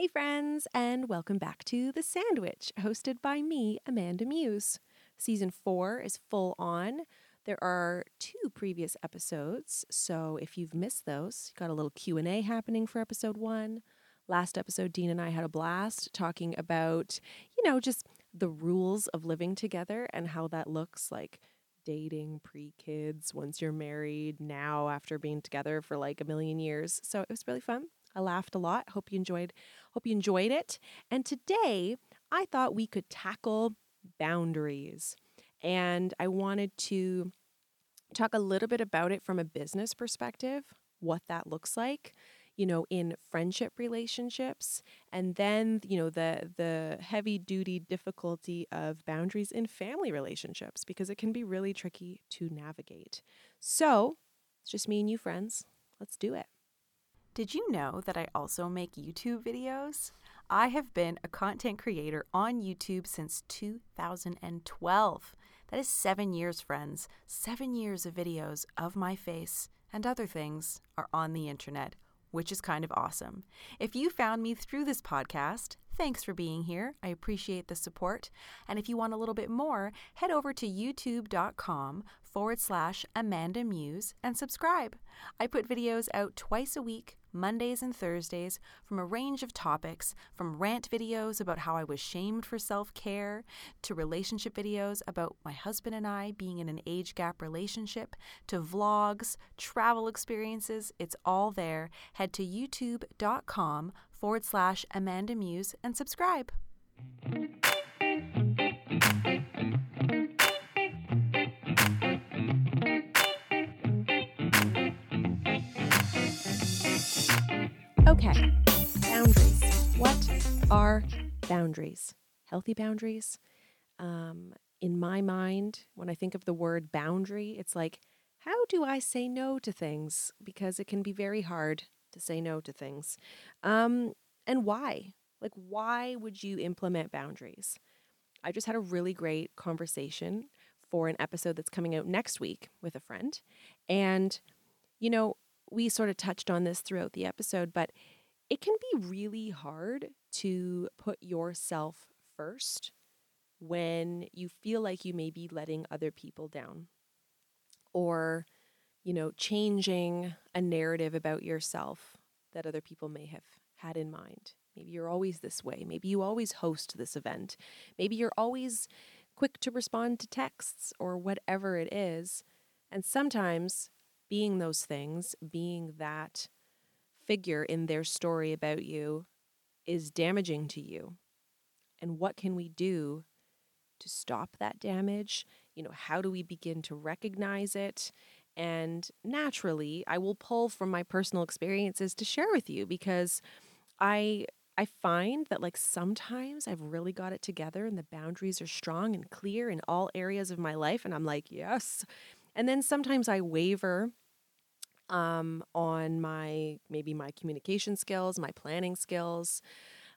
Hey, friends, and welcome back to The Sandwich, hosted by me, Amanda Muse. Season four is full on. There are two previous episodes, so if you've missed those, got a little Q&A happening for episode one. Last episode, Dean and I had a blast talking about, you know, just the rules of living together and how that looks like dating pre-kids, once you're married, now after being together for like a million years. So it was really fun. I laughed a lot. Hope you enjoyed hope you enjoyed it. And today, I thought we could tackle boundaries. And I wanted to talk a little bit about it from a business perspective, what that looks like, you know, in friendship relationships, and then, you know, the the heavy duty difficulty of boundaries in family relationships because it can be really tricky to navigate. So, it's just me and you friends. Let's do it. Did you know that I also make YouTube videos? I have been a content creator on YouTube since 2012. That is seven years, friends. Seven years of videos of my face and other things are on the internet, which is kind of awesome. If you found me through this podcast, thanks for being here. I appreciate the support. And if you want a little bit more, head over to youtube.com forward slash Amanda Muse and subscribe. I put videos out twice a week, Mondays and Thursdays, from a range of topics from rant videos about how I was shamed for self care, to relationship videos about my husband and I being in an age gap relationship, to vlogs, travel experiences. It's all there. Head to youtube.com forward slash Amanda Muse and subscribe. Okay, boundaries. What are boundaries? Healthy boundaries? Um, in my mind, when I think of the word boundary, it's like, how do I say no to things? Because it can be very hard to say no to things. Um, and why? Like, why would you implement boundaries? I just had a really great conversation for an episode that's coming out next week with a friend. And, you know, we sort of touched on this throughout the episode, but it can be really hard to put yourself first when you feel like you may be letting other people down or, you know, changing a narrative about yourself that other people may have had in mind. Maybe you're always this way. Maybe you always host this event. Maybe you're always quick to respond to texts or whatever it is. And sometimes being those things, being that figure in their story about you, is damaging to you. And what can we do to stop that damage? You know, how do we begin to recognize it? And naturally, I will pull from my personal experiences to share with you because I I find that like sometimes I've really got it together and the boundaries are strong and clear in all areas of my life and I'm like, "Yes." And then sometimes I waver um, on my maybe my communication skills, my planning skills,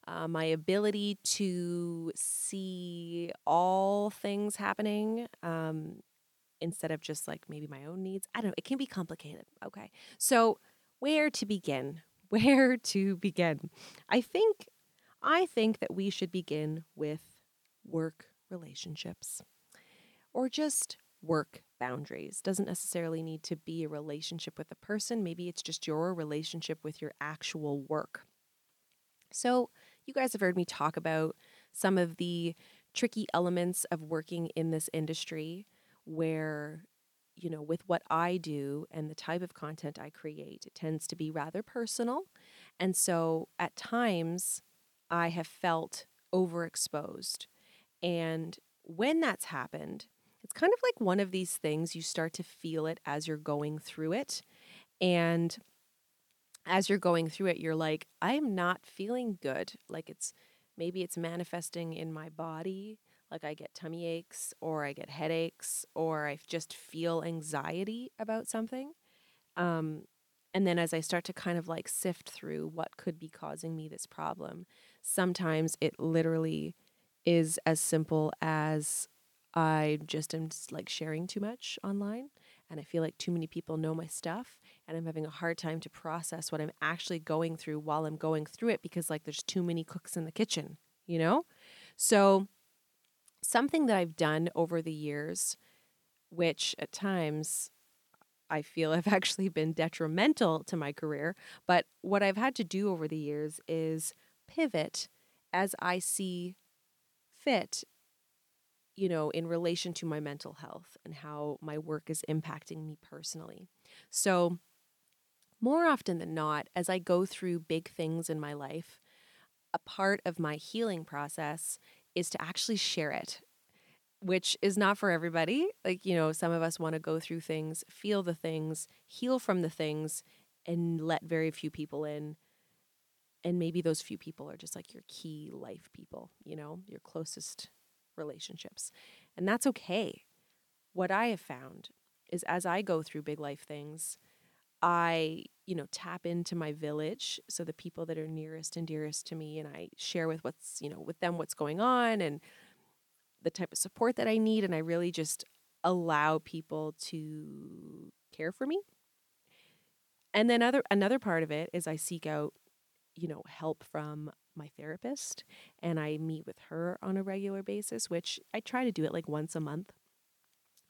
uh, my ability to see all things happening um, instead of just like maybe my own needs. I don't know. It can be complicated. Okay. So, where to begin? Where to begin? I think I think that we should begin with work relationships or just work boundaries. Doesn't necessarily need to be a relationship with a person, maybe it's just your relationship with your actual work. So, you guys have heard me talk about some of the tricky elements of working in this industry where you know, with what I do and the type of content I create, it tends to be rather personal. And so at times I have felt overexposed. And when that's happened, it's kind of like one of these things you start to feel it as you're going through it. And as you're going through it, you're like, I'm not feeling good. Like it's maybe it's manifesting in my body. Like I get tummy aches or I get headaches or I just feel anxiety about something. Um, and then as I start to kind of like sift through what could be causing me this problem, sometimes it literally is as simple as I just am just like sharing too much online. and I feel like too many people know my stuff and I'm having a hard time to process what I'm actually going through while I'm going through it because like there's too many cooks in the kitchen, you know? So something that I've done over the years which at times I feel have actually been detrimental to my career, but what I've had to do over the years is pivot as I see fit you know, in relation to my mental health and how my work is impacting me personally. So, more often than not, as I go through big things in my life, a part of my healing process is to actually share it, which is not for everybody. Like, you know, some of us want to go through things, feel the things, heal from the things, and let very few people in. And maybe those few people are just like your key life people, you know, your closest relationships. And that's okay. What I have found is as I go through big life things, I, you know, tap into my village, so the people that are nearest and dearest to me and I share with what's, you know, with them what's going on and the type of support that I need and I really just allow people to care for me. And then other another part of it is I seek out, you know, help from my therapist and I meet with her on a regular basis, which I try to do it like once a month.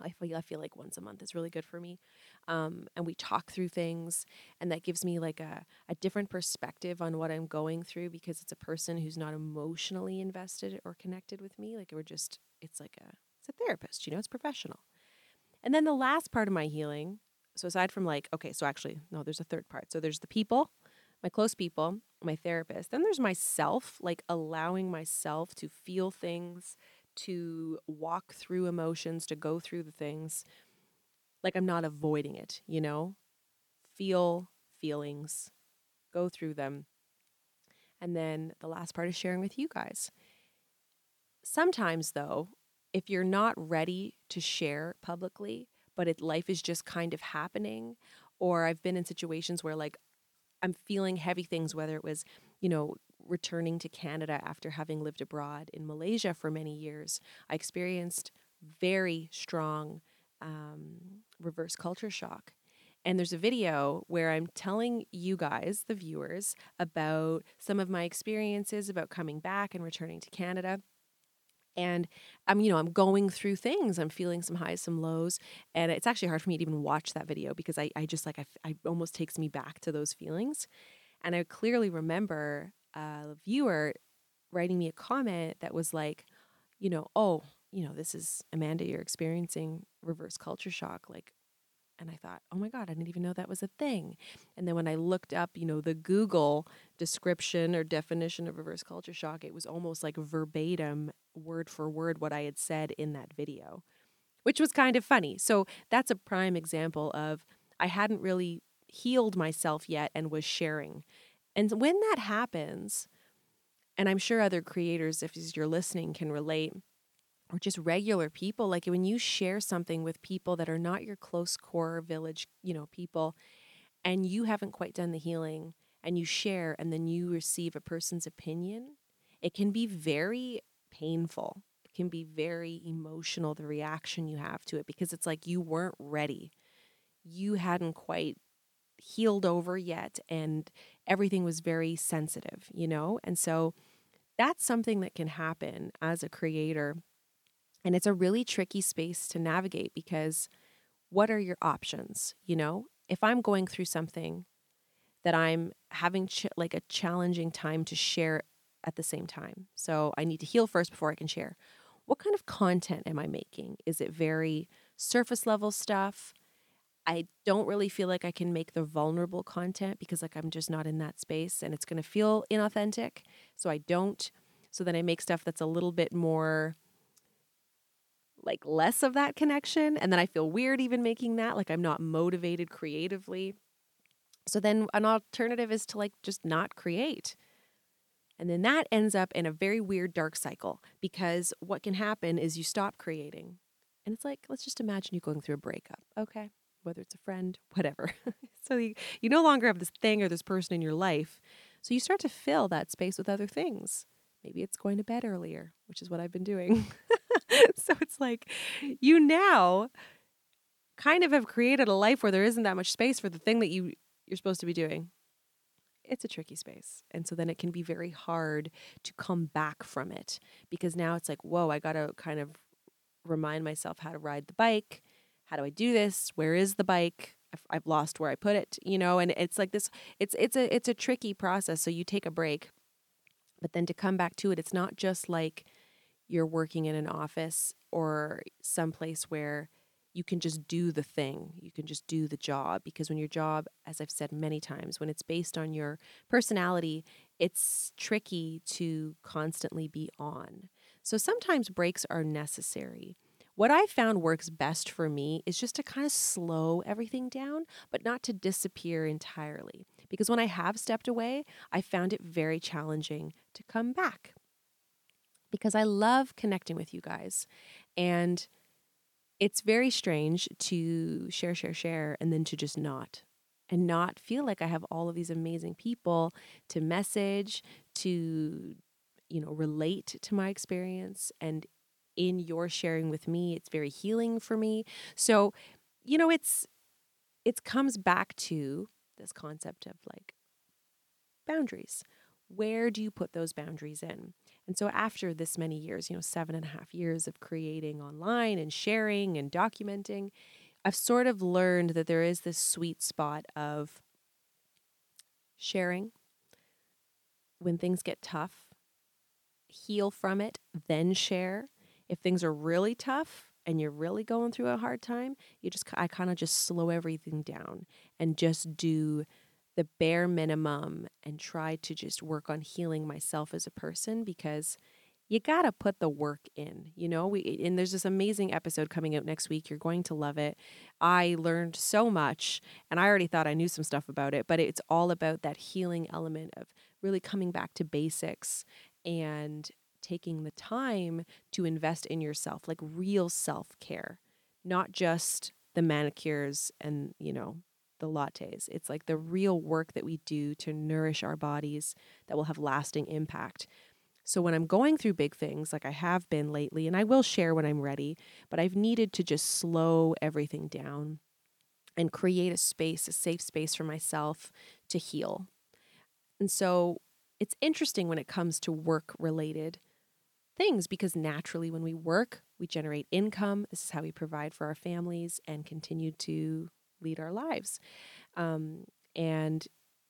I feel I feel like once a month is really good for me, um, and we talk through things, and that gives me like a a different perspective on what I'm going through because it's a person who's not emotionally invested or connected with me. Like we're just it's like a it's a therapist, you know, it's professional. And then the last part of my healing, so aside from like okay, so actually no, there's a third part. So there's the people my close people, my therapist. Then there's myself, like allowing myself to feel things, to walk through emotions, to go through the things. Like I'm not avoiding it, you know? Feel feelings, go through them. And then the last part is sharing with you guys. Sometimes, though, if you're not ready to share publicly, but it, life is just kind of happening, or I've been in situations where, like, I'm feeling heavy things, whether it was, you know, returning to Canada after having lived abroad in Malaysia for many years. I experienced very strong um, reverse culture shock. And there's a video where I'm telling you guys, the viewers, about some of my experiences about coming back and returning to Canada and I'm you know I'm going through things I'm feeling some highs some lows and it's actually hard for me to even watch that video because I, I just like I, I almost takes me back to those feelings and I clearly remember a viewer writing me a comment that was like you know oh you know this is Amanda you're experiencing reverse culture shock like and I thought, oh my God, I didn't even know that was a thing. And then when I looked up, you know, the Google description or definition of reverse culture shock, it was almost like verbatim, word for word, what I had said in that video, which was kind of funny. So that's a prime example of I hadn't really healed myself yet and was sharing. And when that happens, and I'm sure other creators, if you're listening, can relate or just regular people like when you share something with people that are not your close core village you know people and you haven't quite done the healing and you share and then you receive a person's opinion it can be very painful. It can be very emotional the reaction you have to it because it's like you weren't ready. You hadn't quite healed over yet and everything was very sensitive you know and so that's something that can happen as a creator and it's a really tricky space to navigate because what are your options? You know, if I'm going through something that I'm having ch- like a challenging time to share at the same time. So I need to heal first before I can share. What kind of content am I making? Is it very surface level stuff? I don't really feel like I can make the vulnerable content because like I'm just not in that space and it's going to feel inauthentic. So I don't. So then I make stuff that's a little bit more like less of that connection and then I feel weird even making that like I'm not motivated creatively. So then an alternative is to like just not create. And then that ends up in a very weird dark cycle because what can happen is you stop creating. And it's like let's just imagine you going through a breakup. Okay? Whether it's a friend, whatever. so you, you no longer have this thing or this person in your life. So you start to fill that space with other things. Maybe it's going to bed earlier, which is what I've been doing. so it's like you now kind of have created a life where there isn't that much space for the thing that you you're supposed to be doing it's a tricky space. And so then it can be very hard to come back from it because now it's like, whoa, I got to kind of remind myself how to ride the bike. How do I do this? Where is the bike? I've, I've lost where I put it, you know, and it's like this it's it's a it's a tricky process. So you take a break, but then to come back to it, it's not just like you're working in an office or someplace where you can just do the thing. You can just do the job because when your job, as I've said many times, when it's based on your personality, it's tricky to constantly be on. So sometimes breaks are necessary. What I found works best for me is just to kind of slow everything down, but not to disappear entirely. Because when I have stepped away, I found it very challenging to come back. Because I love connecting with you guys. And it's very strange to share, share, share, and then to just not and not feel like I have all of these amazing people to message, to, you know, relate to my experience. And in your sharing with me, it's very healing for me. So, you know, it's, it comes back to this concept of like boundaries. Where do you put those boundaries in? And so, after this many years, you know, seven and a half years of creating online and sharing and documenting, I've sort of learned that there is this sweet spot of sharing when things get tough, heal from it, then share. If things are really tough and you're really going through a hard time, you just, I kind of just slow everything down and just do the bare minimum and try to just work on healing myself as a person because you got to put the work in, you know? We and there's this amazing episode coming out next week. You're going to love it. I learned so much and I already thought I knew some stuff about it, but it's all about that healing element of really coming back to basics and taking the time to invest in yourself, like real self-care, not just the manicures and, you know, the lattes. It's like the real work that we do to nourish our bodies that will have lasting impact. So when I'm going through big things like I have been lately, and I will share when I'm ready, but I've needed to just slow everything down and create a space, a safe space for myself to heal. And so it's interesting when it comes to work related things because naturally when we work, we generate income. This is how we provide for our families and continue to lead our lives. Um, and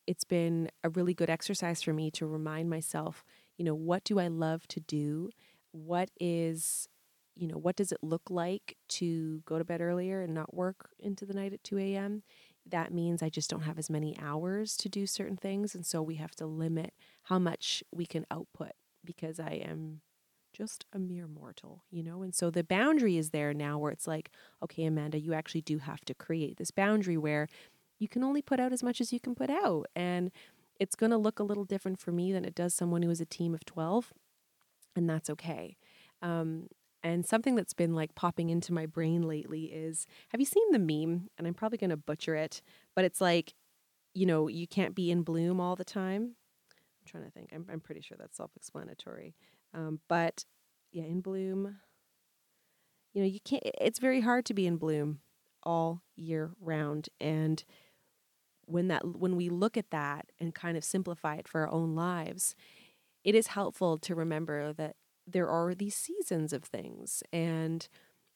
it's been a really good exercise for me to remind myself, you know, what do I love to do? What is, you know, what does it look like to go to bed earlier and not work into the night at 2 a.m.? That means I just don't have as many hours to do certain things. And so we have to limit how much we can output because I am just a mere mortal, you know? And so the boundary is there now where it's like, okay, Amanda, you actually do have to create this boundary where you can only put out as much as you can put out. And it's going to look a little different for me than it does someone who is a team of 12. And that's okay. Um, and something that's been like popping into my brain lately is have you seen the meme? And I'm probably going to butcher it, but it's like, you know, you can't be in bloom all the time. I'm trying to think. I'm, I'm pretty sure that's self explanatory. Um, but yeah, in bloom, you know, you can't, it's very hard to be in bloom all year round. And when that, when we look at that and kind of simplify it for our own lives, it is helpful to remember that there are these seasons of things. And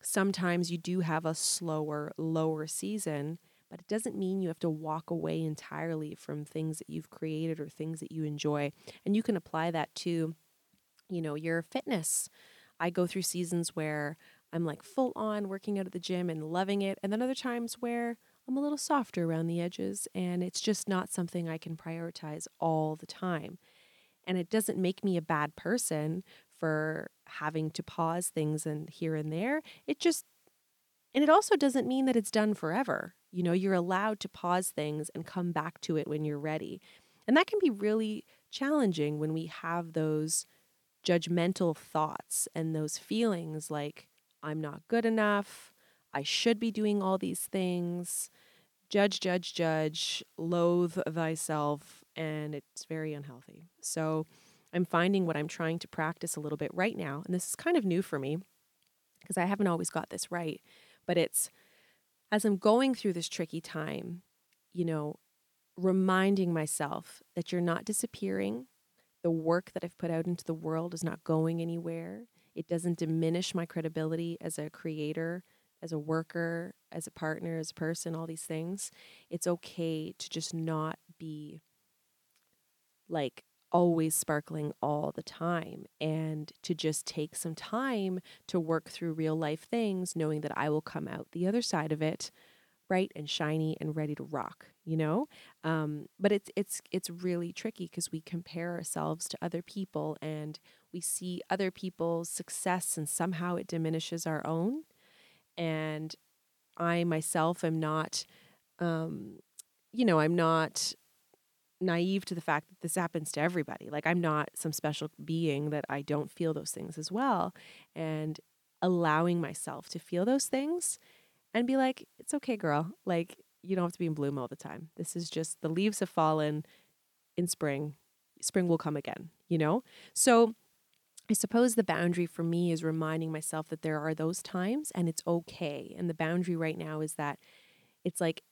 sometimes you do have a slower, lower season, but it doesn't mean you have to walk away entirely from things that you've created or things that you enjoy. And you can apply that to you know, your fitness. I go through seasons where I'm like full on working out at the gym and loving it, and then other times where I'm a little softer around the edges and it's just not something I can prioritize all the time. And it doesn't make me a bad person for having to pause things and here and there. It just and it also doesn't mean that it's done forever. You know, you're allowed to pause things and come back to it when you're ready. And that can be really challenging when we have those judgmental thoughts and those feelings like, I'm not good enough, I should be doing all these things, judge, judge, judge, loathe thyself, and it's very unhealthy. So I'm finding what I'm trying to practice a little bit right now, and this is kind of new for me because I haven't always got this right, but it's as I'm going through this tricky time, you know, reminding myself that you're not disappearing. The work that I've put out into the world is not going anywhere. It doesn't diminish my credibility as a creator, as a worker, as a partner, as a person, all these things. It's okay to just not be like always sparkling all the time and to just take some time to work through real life things, knowing that I will come out the other side of it bright and shiny and ready to rock you know? Um, but it's it's it's really tricky because we compare ourselves to other people and we see other people's success and somehow it diminishes our own. And i myself am not um, you know i'm not naive to the fact that this happens to everybody. Like i'm not some special being that i don't feel those things as well. And allowing myself to feel those things and be like, it's okay, girl. Like, you don't have to be in bloom all the time. This is just the leaves have fallen in spring. Spring will come again, you know? So I suppose the boundary for me is reminding myself that there are those times and it's okay. And the boundary right now is that it's like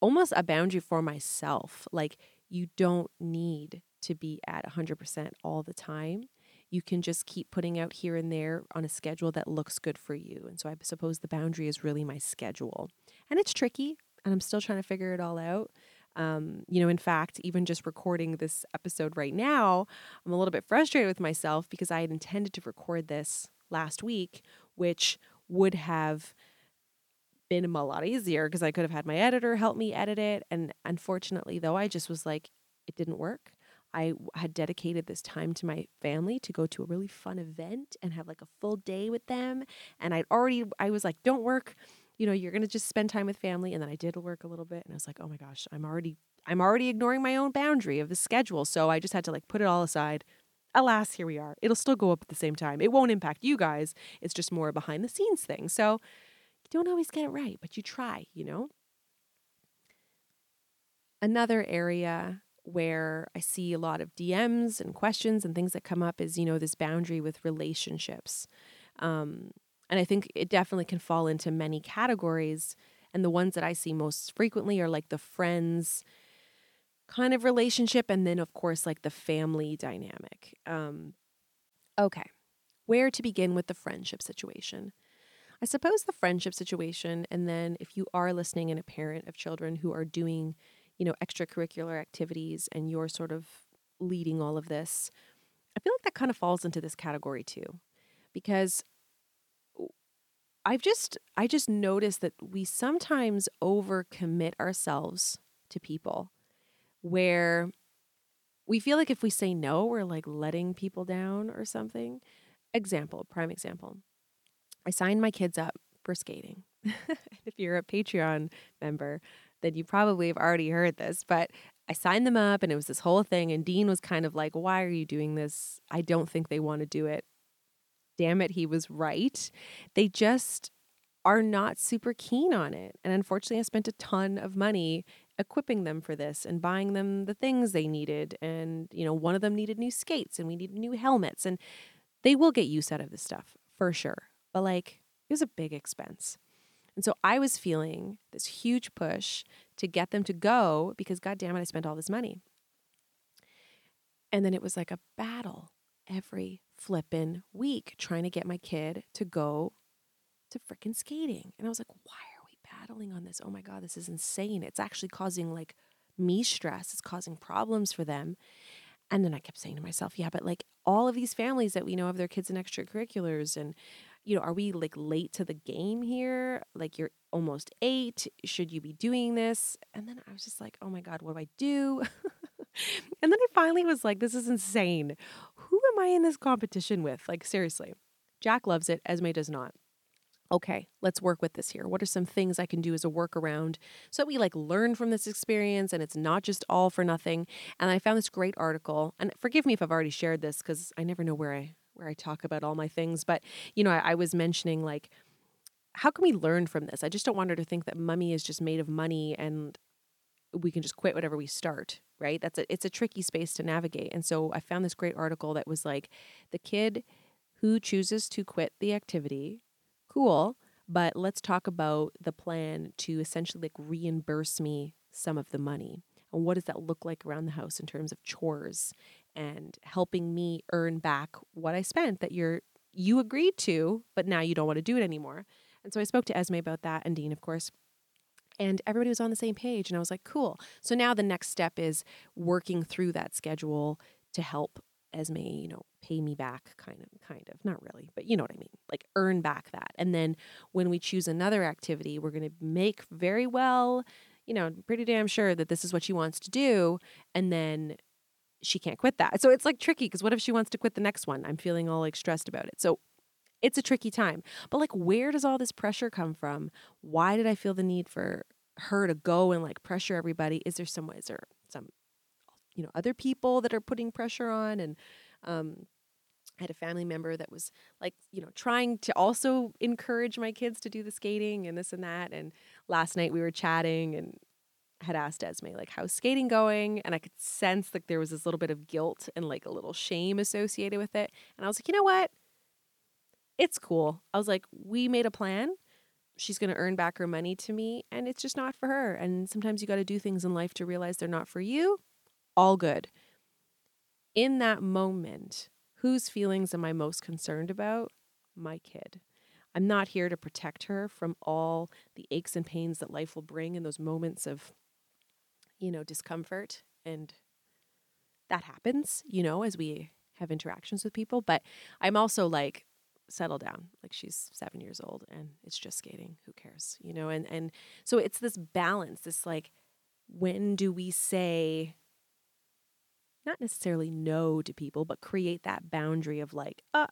almost a boundary for myself. Like, you don't need to be at 100% all the time you can just keep putting out here and there on a schedule that looks good for you. And so I suppose the boundary is really my schedule. And it's tricky, and I'm still trying to figure it all out. Um, you know, in fact, even just recording this episode right now, I'm a little bit frustrated with myself because I had intended to record this last week, which would have been a lot easier because I could have had my editor help me edit it. And unfortunately, though, I just was like, it didn't work. I had dedicated this time to my family to go to a really fun event and have like a full day with them. And I'd already, I was like, don't work. You know, you're going to just spend time with family. And then I did work a little bit and I was like, oh my gosh, I'm already, I'm already ignoring my own boundary of the schedule. So I just had to like put it all aside. Alas, here we are. It'll still go up at the same time. It won't impact you guys. It's just more behind the scenes thing. So you don't always get it right, but you try, you know? Another area where I see a lot of DMs and questions and things that come up is, you know, this boundary with relationships. Um, and I think it definitely can fall into many categories. And the ones that I see most frequently are like the friends kind of relationship, and then, of course, like the family dynamic. Um, okay, where to begin with the friendship situation? I suppose the friendship situation, and then if you are listening and a parent of children who are doing you know, extracurricular activities and you're sort of leading all of this, I feel like that kind of falls into this category too. Because I've just I just noticed that we sometimes overcommit ourselves to people where we feel like if we say no, we're like letting people down or something. Example, prime example. I signed my kids up for skating. if you're a Patreon member, then you probably have already heard this, but I signed them up and it was this whole thing. And Dean was kind of like, Why are you doing this? I don't think they want to do it. Damn it, he was right. They just are not super keen on it. And unfortunately, I spent a ton of money equipping them for this and buying them the things they needed. And, you know, one of them needed new skates and we needed new helmets. And they will get use out of this stuff for sure. But like, it was a big expense. And so I was feeling this huge push to get them to go because, God damn it, I spent all this money. And then it was like a battle every flippin' week trying to get my kid to go to freaking skating. And I was like, why are we battling on this? Oh my God, this is insane. It's actually causing like me stress, it's causing problems for them. And then I kept saying to myself, yeah, but like all of these families that we know have their kids in extracurriculars and you know, are we like late to the game here? Like you're almost eight. Should you be doing this? And then I was just like, oh my God, what do I do? and then I finally was like, this is insane. Who am I in this competition with? Like, seriously. Jack loves it, Esme does not. Okay, let's work with this here. What are some things I can do as a workaround so that we like learn from this experience and it's not just all for nothing? And I found this great article, and forgive me if I've already shared this because I never know where I where I talk about all my things. But, you know, I, I was mentioning like, how can we learn from this? I just don't want her to think that mummy is just made of money and we can just quit whatever we start, right? That's a it's a tricky space to navigate. And so I found this great article that was like the kid who chooses to quit the activity, cool, But let's talk about the plan to essentially like reimburse me some of the money. And what does that look like around the house in terms of chores and helping me earn back what I spent that you're you agreed to, but now you don't want to do it anymore. And so I spoke to Esme about that and Dean, of course. And everybody was on the same page. And I was like, cool. So now the next step is working through that schedule to help Esme, you know, pay me back kind of kind of not really but you know what i mean like earn back that and then when we choose another activity we're going to make very well you know pretty damn sure that this is what she wants to do and then she can't quit that. So it's like tricky because what if she wants to quit the next one? I'm feeling all like stressed about it. So it's a tricky time. But like where does all this pressure come from? Why did i feel the need for her to go and like pressure everybody? Is there some is there some you know other people that are putting pressure on? And um, I had a family member that was like, you know, trying to also encourage my kids to do the skating and this and that. And last night we were chatting and had asked Esme, like, how's skating going? And I could sense like there was this little bit of guilt and like a little shame associated with it. And I was like, you know what? It's cool. I was like, we made a plan. She's going to earn back her money to me, and it's just not for her. And sometimes you got to do things in life to realize they're not for you. All good in that moment, whose feelings am I most concerned about? My kid. I'm not here to protect her from all the aches and pains that life will bring in those moments of, you know, discomfort. And that happens, you know, as we have interactions with people. But I'm also like, settle down. Like she's seven years old and it's just skating. Who cares? You know, and and so it's this balance, this like, when do we say not necessarily no to people, but create that boundary of like, uh,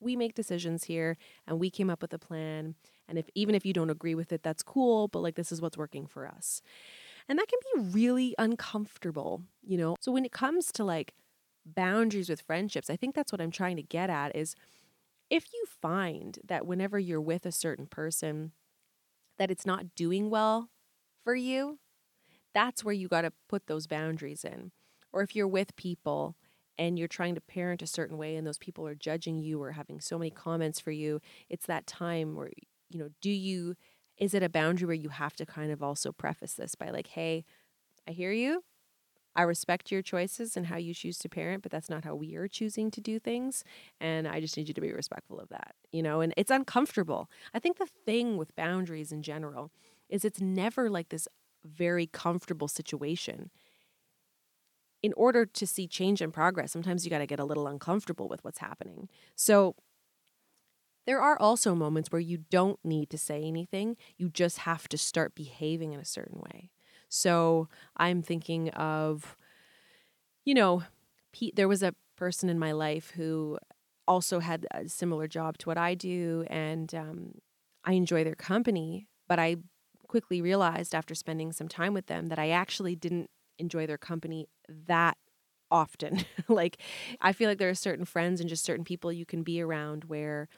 we make decisions here and we came up with a plan. And if even if you don't agree with it, that's cool, but like this is what's working for us. And that can be really uncomfortable, you know? So when it comes to like boundaries with friendships, I think that's what I'm trying to get at is if you find that whenever you're with a certain person that it's not doing well for you, that's where you got to put those boundaries in or if you're with people and you're trying to parent a certain way and those people are judging you or having so many comments for you, it's that time where, you know, do you, is it a boundary where you have to kind of also preface this by like, hey, I hear you. I respect your choices and how you choose to parent, but that's not how we are choosing to do things. And I just need you to be respectful of that, you know? And it's uncomfortable. I think the thing with boundaries in general is it's never like this very comfortable situation in order to see change and progress, sometimes you got to get a little uncomfortable with what's happening. So there are also moments where you don't need to say anything, you just have to start behaving in a certain way. So I'm thinking of, you know, Pete, there was a person in my life who also had a similar job to what I do, and um, I enjoy their company, but I quickly realized after spending some time with them that I actually didn't enjoy their company that often. like I feel like there are certain friends and just certain people you can be around where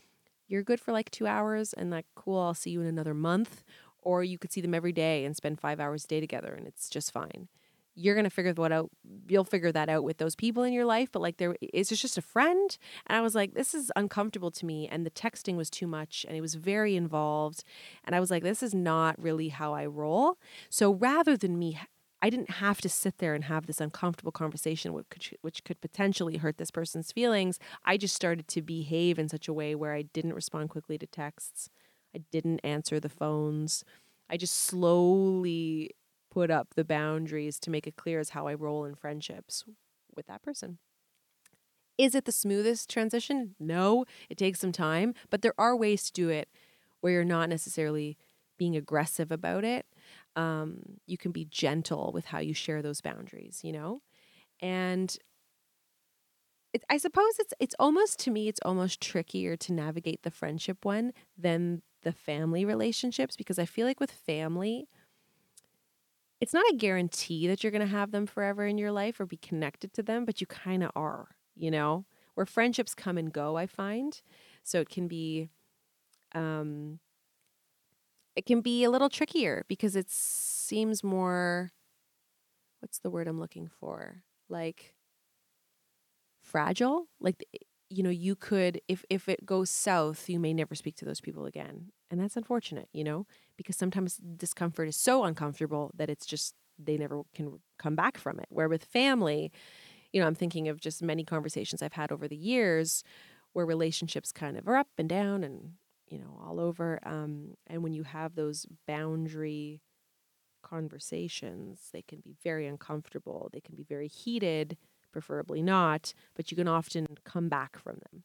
you're good for like 2 hours and like cool, I'll see you in another month or you could see them every day and spend 5 hours a day together and it's just fine. You're to figure that out you'll figure that out with those people in your life, but like there is just a friend and I was like this is uncomfortable to me and the texting was too much and it was very involved and I was like this is not really how I roll. So rather than me I didn't have to sit there and have this uncomfortable conversation, which could, which could potentially hurt this person's feelings. I just started to behave in such a way where I didn't respond quickly to texts. I didn't answer the phones. I just slowly put up the boundaries to make it clear as how I roll in friendships with that person. Is it the smoothest transition? No, it takes some time, but there are ways to do it where you're not necessarily being aggressive about it um, you can be gentle with how you share those boundaries, you know? And it, I suppose it's it's almost to me it's almost trickier to navigate the friendship one than the family relationships because I feel like with family it's not a guarantee that you're going to have them forever in your life or be connected to them, but you kind of are, you know? Where friendships come and go, I find. So it can be um it can be a little trickier because it seems more what's the word I'm looking for? Like fragile? Like eh, you know, you could if if it goes south, you may never speak to those people again. And that's unfortunate, you know, because sometimes discomfort is so uncomfortable that it's just they never can come back from it. Where with family, you know, I'm thinking of just many conversations I've had over the years where relationships kind of are up and down and, you know, all over. Um, and when you have those boundary conversations, they can be very uncomfortable, they can be very heated, preferably not, but you can often come back from them.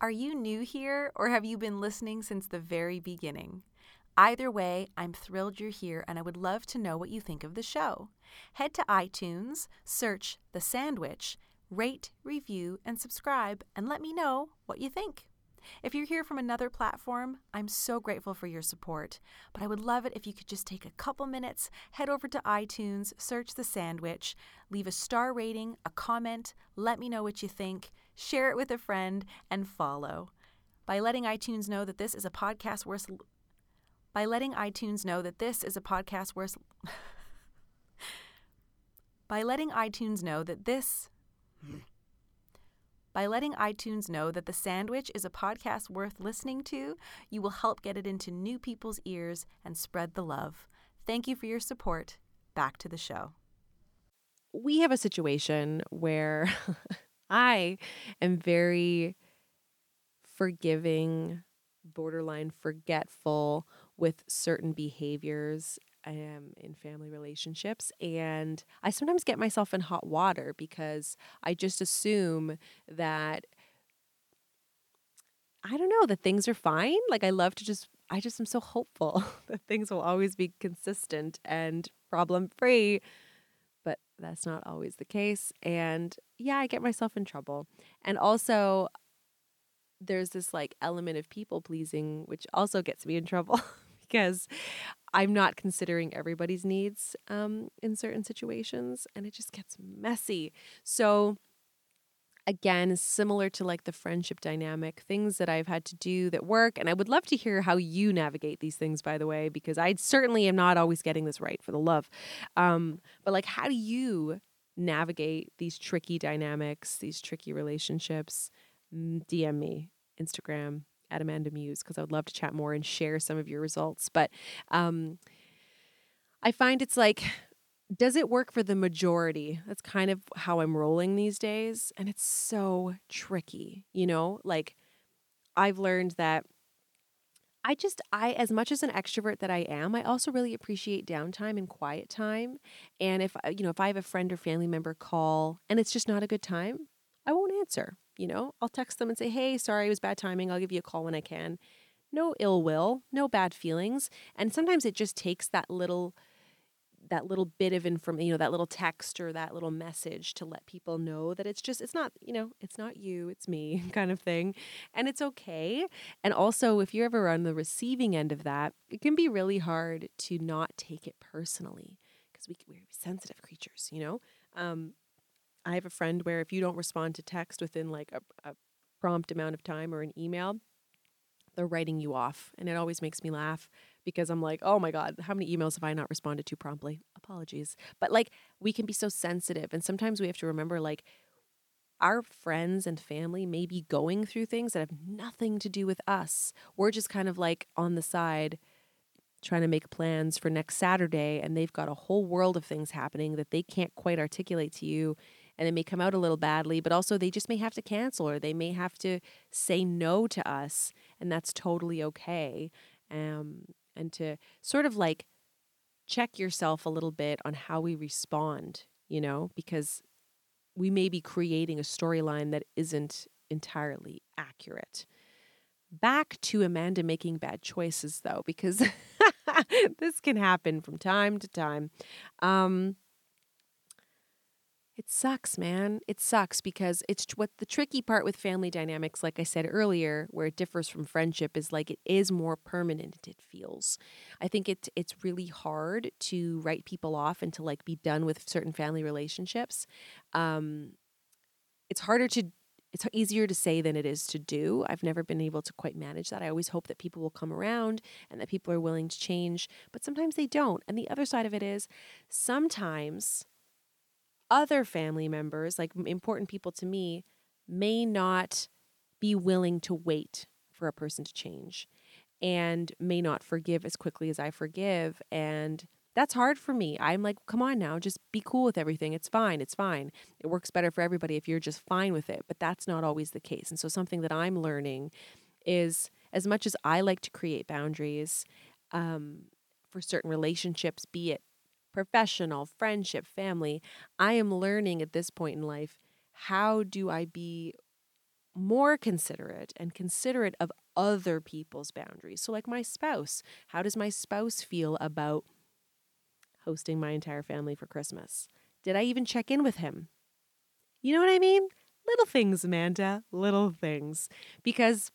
Are you new here or have you been listening since the very beginning? Either way, I'm thrilled you're here and I would love to know what you think of the show. Head to iTunes, search The Sandwich, rate, review, and subscribe, and let me know what you think. If you're here from another platform, I'm so grateful for your support, but I would love it if you could just take a couple minutes, head over to iTunes, search The Sandwich, leave a star rating, a comment, let me know what you think, share it with a friend, and follow. By letting iTunes know that this is a podcast worth by letting iTunes know that this is a podcast worth by letting iTunes know that this by letting iTunes know that The Sandwich is a podcast worth listening to, you will help get it into new people's ears and spread the love. Thank you for your support. Back to the show. We have a situation where I am very forgiving, borderline forgetful with certain behaviors um, in family relationships. And I sometimes get myself in hot water because I just assume that I don't know that things are fine. Like I love to just I just am so hopeful that things will always be consistent and problem free. But that's not always the case. And yeah, I get myself in trouble. And also there's this like element of people pleasing which also gets me in trouble because I'm not considering everybody's needs um, in certain situations, and it just gets messy. So, again, similar to like the friendship dynamic, things that I've had to do that work. And I would love to hear how you navigate these things, by the way, because I certainly am not always getting this right for the love. Um, but like, how do you navigate these tricky dynamics, these tricky relationships? DM me, Instagram, at Amanda Muse because I would love to chat more and share some of your results. But um, I find it's like, does it work for the majority? That's kind of how I'm rolling these days. And it's so tricky, you know? Like, I've learned that I just, I, as much as an extrovert that I am, I also really appreciate downtime and quiet time. And if, you know, if I have a friend or family member call and it's just not a good time, I won't answer. You know, I'll text them and say, hey, sorry, it was bad timing. I'll give you a call when I can. No ill will, no bad feelings. And sometimes it just takes that little that little bit of information, you know, that little text or that little message to let people know that it's just, it's not, you know, it's not you, it's me kind of thing. And it's okay. And also, if you're ever on the receiving end of that, it can be really hard to not take it personally because we, we're sensitive creatures, you know? Um, I have a friend where if you don't respond to text within like a, a prompt amount of time or an email, they're writing you off. And it always makes me laugh because I'm like, oh my God, how many emails have I not responded to promptly? Apologies. But like, we can be so sensitive. And sometimes we have to remember, like, our friends and family may be going through things that have nothing to do with us. We're just kind of like on the side trying to make plans for next Saturday, and they've got a whole world of things happening that they can't quite articulate to you and it may come out a little badly, but also they just may have to cancel or they may have to say no to us, and that's totally okay. Um, and to sort of like check yourself a little bit on how we respond, you know, because we may be creating a storyline that isn't entirely accurate. Back to Amanda making bad choices, though, because this can happen from time to time. Um, it sucks, man. It sucks because it's what the tricky part with family dynamics, like I said earlier, where it differs from friendship, is like it is more permanent. It feels. I think it it's really hard to write people off and to like be done with certain family relationships. Um, it's harder to it's easier to say than it is to do. I've never been able to quite manage that. I always hope that people will come around and that people are willing to change, but sometimes they don't. And the other side of it is sometimes other family members, like important people to me, may not be willing to wait for a person to change and may not forgive as quickly as I forgive. And that's hard for me. I'm like, come on now, just be cool with everything. It's fine. It's fine. It works better for everybody if you're just fine with it. But that's not always the case. And so, something that I'm learning is as much as I like to create boundaries um, for certain relationships, be it professional, friendship, family, I am learning at this point in life how do I be more considerate and considerate of other people's boundaries. So, like my spouse, how does my spouse feel about hosting my entire family for Christmas? Did I even check in with him? You know what I mean? Little things, Amanda, little things. Because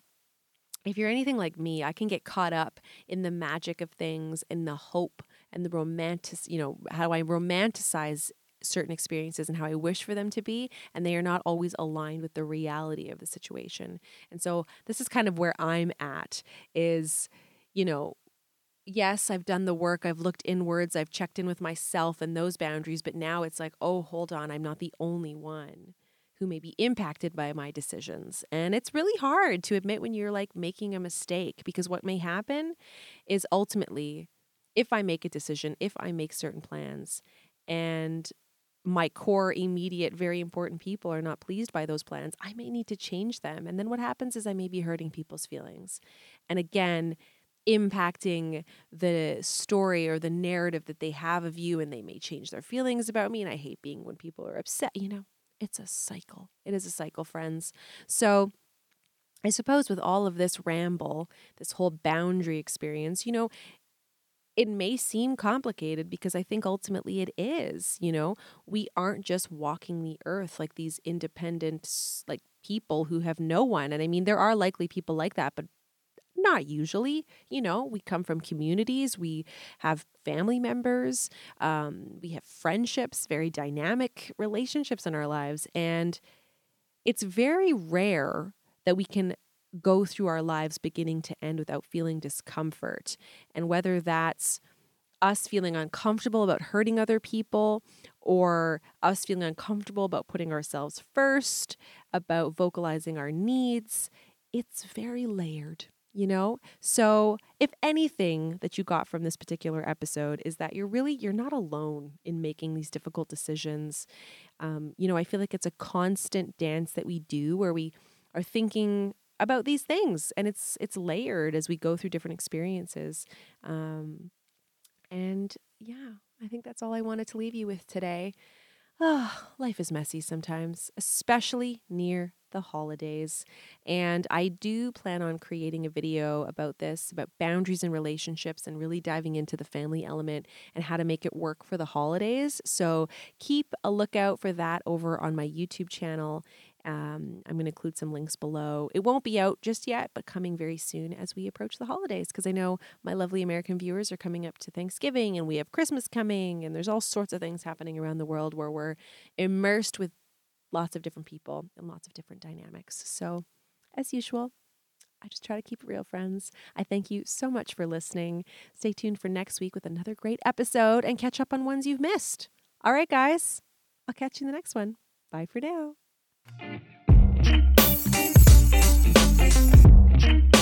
if you're anything like me, I can get caught up in the magic of things in the hope and the romantic, you know, how do I romanticize certain experiences and how I wish for them to be, and they are not always aligned with the reality of the situation. And so this is kind of where I'm at is, you know, yes, I've done the work, I've looked inwards, I've checked in with myself and those boundaries, but now it's like, oh, hold on, I'm not the only one who may be impacted by my decisions. And it's really hard to admit when you're like making a mistake because what may happen is ultimately if I make a decision, if I make certain plans and my core, immediate, very important people are not pleased by those plans, I may need to change them. And then what happens is I may be hurting people's feelings. And again, impacting the story or the narrative that they have of you, and they may change their feelings about me. And I hate being when people are upset, you know, it's a cycle. It is a cycle, friends. So, I suppose with all of this ramble, this whole boundary experience, you know, it may seem complicated because I think ultimately it is. You know, we aren't just walking the earth like these independent, like people who have no one. And I mean, there are likely people like that, but not usually. You know, we come from communities, we have family members, um, we have friendships, very dynamic relationships in our lives. And it's very rare that we can go through our lives beginning to end without feeling discomfort. And whether that's us feeling uncomfortable about hurting other people or us feeling uncomfortable about putting ourselves first, about vocalizing our needs, it's very layered. You know? So, if anything that you got from this particular episode is that you're really you're not alone in making these difficult decisions. Um, you know, I feel like it's a constant dance that we do where we are thinking about these things and it's it's layered as we go through different experiences um, and yeah i think that's all i wanted to leave you with today. Oh, life is messy sometimes especially near the holidays and i do plan on creating a video about this about boundaries and relationships and really diving into the family element and how to make it work for the holidays so keep a lookout for that over on my youtube channel um, I'm going to include some links below. It won't be out just yet, but coming very soon as we approach the holidays, because I know my lovely American viewers are coming up to Thanksgiving and we have Christmas coming, and there's all sorts of things happening around the world where we're immersed with lots of different people and lots of different dynamics. So, as usual, I just try to keep it real, friends. I thank you so much for listening. Stay tuned for next week with another great episode and catch up on ones you've missed. All right, guys, I'll catch you in the next one. Bye for now. Thank you.